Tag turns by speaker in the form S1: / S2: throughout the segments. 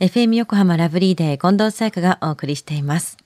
S1: FM 横浜ラブリーデー近藤沙耶香がお送りしています。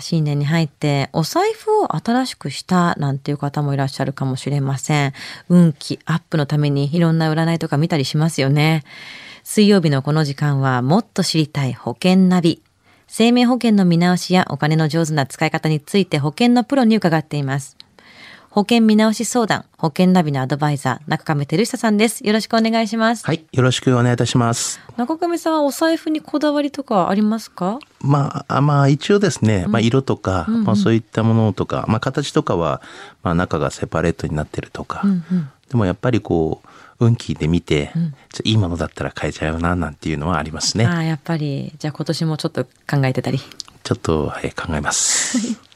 S1: 新年に入ってお財布を新しくしたなんていう方もいらっしゃるかもしれません。運気アップのためにいろんな占いとか見たりしますよね。水曜日のこの時間はもっと知りたい保険ナビ。生命保険の見直しやお金の上手な使い方について保険のプロに伺っています。保険見直し相談、保険ナビのアドバイザー、中亀照久さんです。よろしくお願いします。
S2: はい、よろしくお願いいたします。
S1: 中亀さんはお財布にこだわりとかありますか？
S2: まあ、あまあ、一応ですね、まあ、色とか、まあ、そういったものとか、まあ、形とかは、まあ、中がセパレートになってるとか。でも、やっぱりこう、運気で見て、ちょいいものだったら買えちゃうな、なんていうのはありますね。
S1: ああ、やっぱり、じゃあ今年もちょっと考えてたり。
S2: ちょっと、はい、考えます。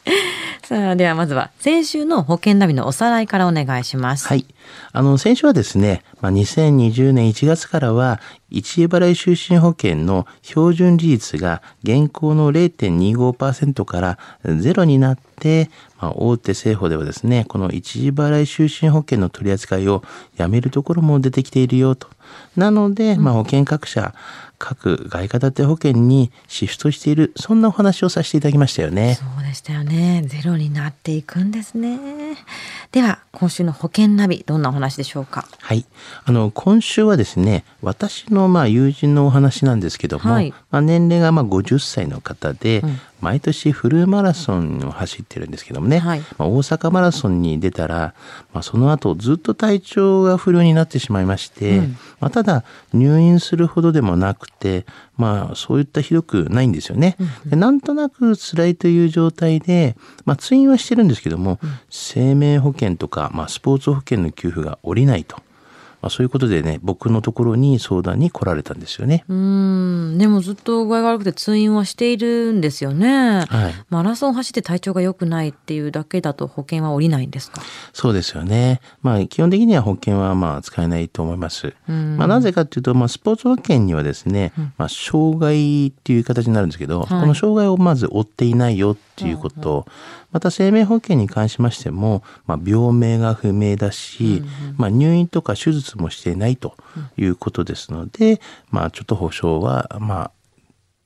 S1: さあ、ではまずは、先週の保険ナビのおさらいからお願いします。
S2: はい。あの、先週はですね、まあ、2020年1月からは、一時払い就寝保険の標準利率が現行の0.25%からゼロになって、まあ、大手政府ではですね、この一時払い就寝保険の取り扱いをやめるところも出てきているよと。なので、まあ、保険各社、各外貨建て保険にシフトしている、そんなお話をさせていただきましたよね。
S1: そうでしたよね。ゼロになっていくんですね。では、今週の保険ナビ、どんなお話でしょうか？
S2: はい。あの、今週はですね、私のまあ友人のお話なんですけども、
S1: はい
S2: まあ年齢がまあ50歳の方で、毎年フルマラソンを走ってるんですけどもね、
S1: はい。
S2: まあ、大阪マラソンに出たら、まあ、その後ずっと体調が不良になってしまいまして、まあ、ただ入院するほどでもなくて、まあ、そういったひどくないんですよね。でなんとなく辛いという状態で、まあ、通院はしてるんですけども、生命保険とか、まあ、スポーツ保険の給付が下りないと。まあ、そういうことでね、僕のところに相談に来られたんですよね。
S1: うーん、でもずっと具合が悪くて通院はしているんですよね。
S2: はい。
S1: マラソン走って体調が良くないっていうだけだと保険は下りないんですか？
S2: そうですよね。まあ、基本的には保険はまあ使えないと思います。まあ、なぜかというと、まあ、スポーツ保険にはですね、まあ、障害っていう形になるんですけど、この障害をまず負っていないよっていうこと、また生命保険に関しましても、まあ、病名が不明だし、まあ、入院とか手術もしていないということですので、まあ、ちょっと保証は、まあ、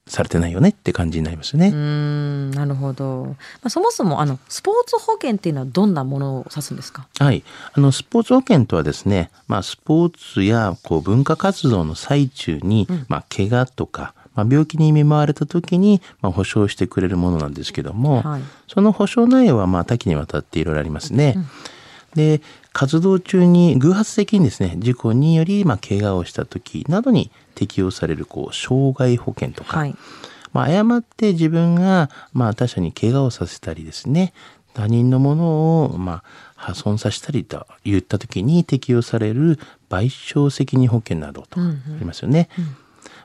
S2: されてないよねって感じになりますね。
S1: うーん、なるほど。まあ、そもそもあのスポーツ保険っていうのはどんなものを指すんですか？
S2: はい。あの、スポーツ保険とはですね、まあ、スポーツや、こう、文化活動の最中に、まあ、怪我とか、まあ、病気に見舞われた時に、まあ、保証してくれるものなんですけども、
S1: はい
S2: その保証内容は、まあ、多岐にわたっていろいろありますね。で、活動中に偶発的にですね、事故により、まあ、怪我をした時などに適用される、こう、障害保険とか、
S1: はい。
S2: まあ、誤って自分が、まあ、他者に怪我をさせたりですね、他人のものを、まあ、破損させたりと言った時に適用される賠償責任保険などとありますよね。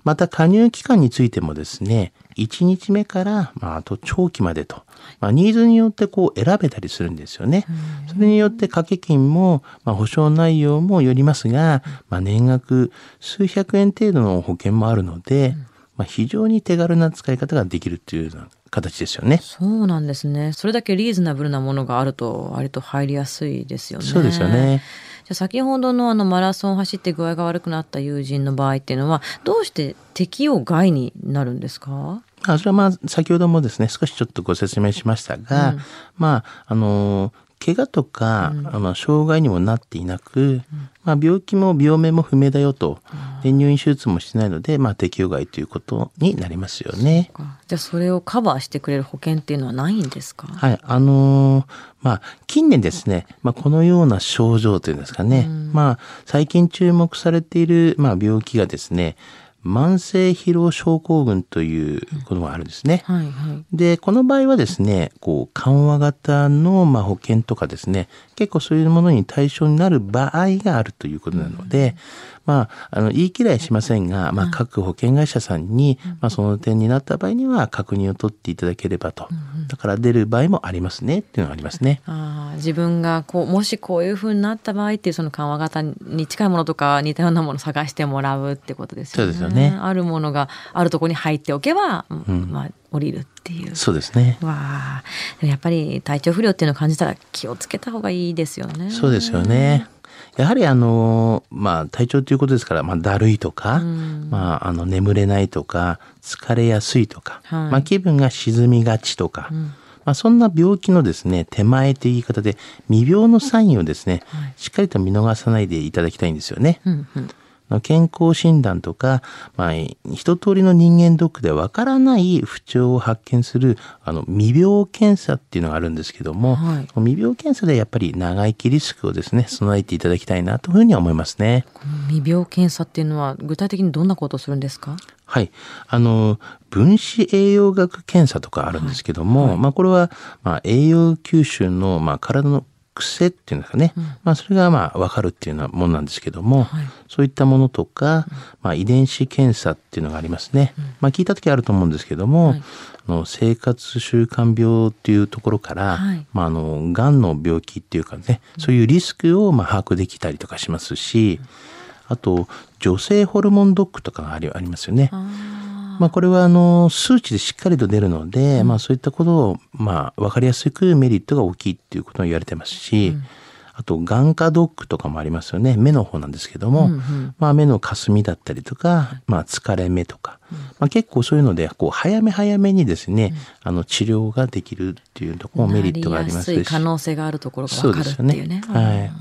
S2: また加入期間についてもですね、1日目から、まあ、あと長期までと、まあ、ニーズによってこう選べたりするんですよね。それによって掛け金も、まあ、保証内容もよりますが、まあ、年額数百円程度の保険もあるので、まあ、非常に手軽な使い方ができるっていうような形ですよね。
S1: そうなんですね。それだけリーズナブルなものがあると割と入りやすいですよね。
S2: そうですよね。
S1: じゃあ先ほどのあのマラソンを走って具合が悪くなった友人の場合っていうのはどうして適用外になるんですか？
S2: あそれはまあ先ほどもですね少しちょっとご説明しましたが、まああの怪我とか、あの障害にもなっていなく、まあ、病気も病名も不明だよと。で入院手術もしてないので、まあ、適用外ということになりますよね。
S1: じゃあそれをカバーしてくれる保険っていうのはないんですか？
S2: はい、あのーまあ、近年ですね、まあ、このような症状というんですかね、まあ、最近注目されている、まあ、病気がですね、慢性疲労症候群ということがあるんですね。
S1: はいはい。
S2: で、この場合はですね、こう、緩和型の、まあ、保険とかですね、結構そういうものに対象になる場合があるということなので、まあ、あの、言い嫌いしませんが、まあ、各保険会社さんに、まあ、その点になった場合には確認を取っていただければと。だから出る場合もありますね、っていうのがありますね。
S1: ああ自分がこうもしこういうふうになった場合っていうその緩和型に近いものとか似たようなものを探してもらうってことですよね。
S2: そうですよね
S1: あるものがあるところに入っておけば、まあ降りるっていう。
S2: そうですね。
S1: わあやっぱり体調不良っていうのを感じたら気をつけた方がいいですよね。
S2: そうですよね。やはりあの、まあ、体調ということですから、まあ、だるいとか、まあ、あの、眠れないとか、疲れやすいとか、
S1: はい
S2: まあ、気分が沈みがちとか、まあ、そんな病気のですね、手前という言い方で、未病のサインをですね、しっかりと見逃さないでいただきたいんですよね。
S1: うんうん
S2: 健康診断とか、まあ、一通りの人間ドックでわからない不調を発見する、あの、未病検査っていうのがあるんですけども、
S1: はい
S2: 未病検査でやっぱり長生きリスクをですね、備えていただきたいなというふうには思いますね。
S1: 未病検査っていうのは具体的にどんなことをするんですか？
S2: はい。あの、分子栄養学検査とかあるんですけども、まあこれは、まあ栄養吸収の、まあ体の癖っていうんですかね。まあそれがまあわかるっていうようなものなんですけども、
S1: はい。
S2: そういったものとか、まあ遺伝子検査っていうのがありますね。まあ聞いた時あると思うんですけども、
S1: はい。
S2: あの生活習慣病っていうところから、
S1: はい。
S2: まああの、がんの病気っていうかね、そういうリスクをまあ把握できたりとかしますし、あと、女性ホルモンドックとかがありありますよね。
S1: あ
S2: まあ、これはあの数値でしっかりと出るので、まあ、そういったことをまあ分かりやすくメリットが大きいっていうことが言われてますし、あと眼科ドックとかもありますよね。目の方なんですけども、
S1: うんうん。
S2: まあ、目の霞だったりとか、まあ、疲れ目とか、まあ、結構そういうのでこう早め早めにですね、あの治療ができるっていうところもメリットがありますし。
S1: なりやすい可能性があるところが
S2: そう
S1: わかるっていうね。。
S2: はい。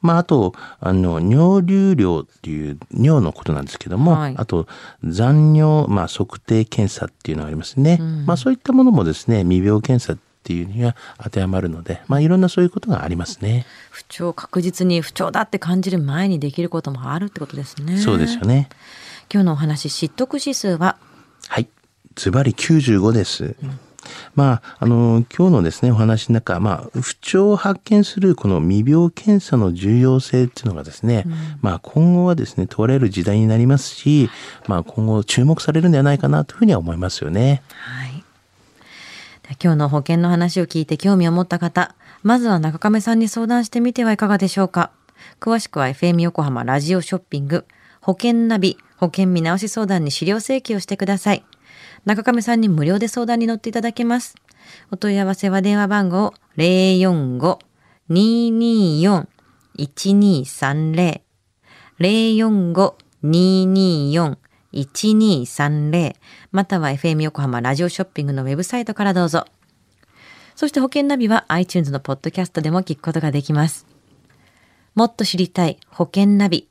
S2: まあ、あと、あの、尿流量っていう尿のことなんですけども、
S1: はい
S2: あと、残尿、まあ、測定検査っていうのがありますね。
S1: うん
S2: まあ、そういったものもですね、未病検査っていうには当てはまるので、まあ、いろんなそういうことがありますね。
S1: 不調確実に不調だって感じる前にできることもあるってことですね。
S2: そうですよね。
S1: 今日のお話、知得指数は？
S2: はい。ズバリ95です。まあ、あの、今日のですね、お話の中、まあ、不調を発見するこの未病検査の重要性っていうのがですね、まあ、今後はですね、問われる時代になりますし、まあ、今後注目されるんではないかなというふうには思いますよね。
S1: はい。今日の保険の話を聞いて興味を持った方、まずは中亀さんに相談してみてはいかがでしょうか。詳しくは FM 横浜ラジオショッピング、保険ナビ、保険見直し相談に資料請求をしてください。中亀さんに無料で相談に乗っていただけます。お問い合わせは電話番号045-224-1230 045-224-1230または FM 横浜ラジオショッピングのウェブサイトからどうぞ。そして保険ナビは iTunes のポッドキャストでも聞くことができます。もっと知りたい保険ナビ。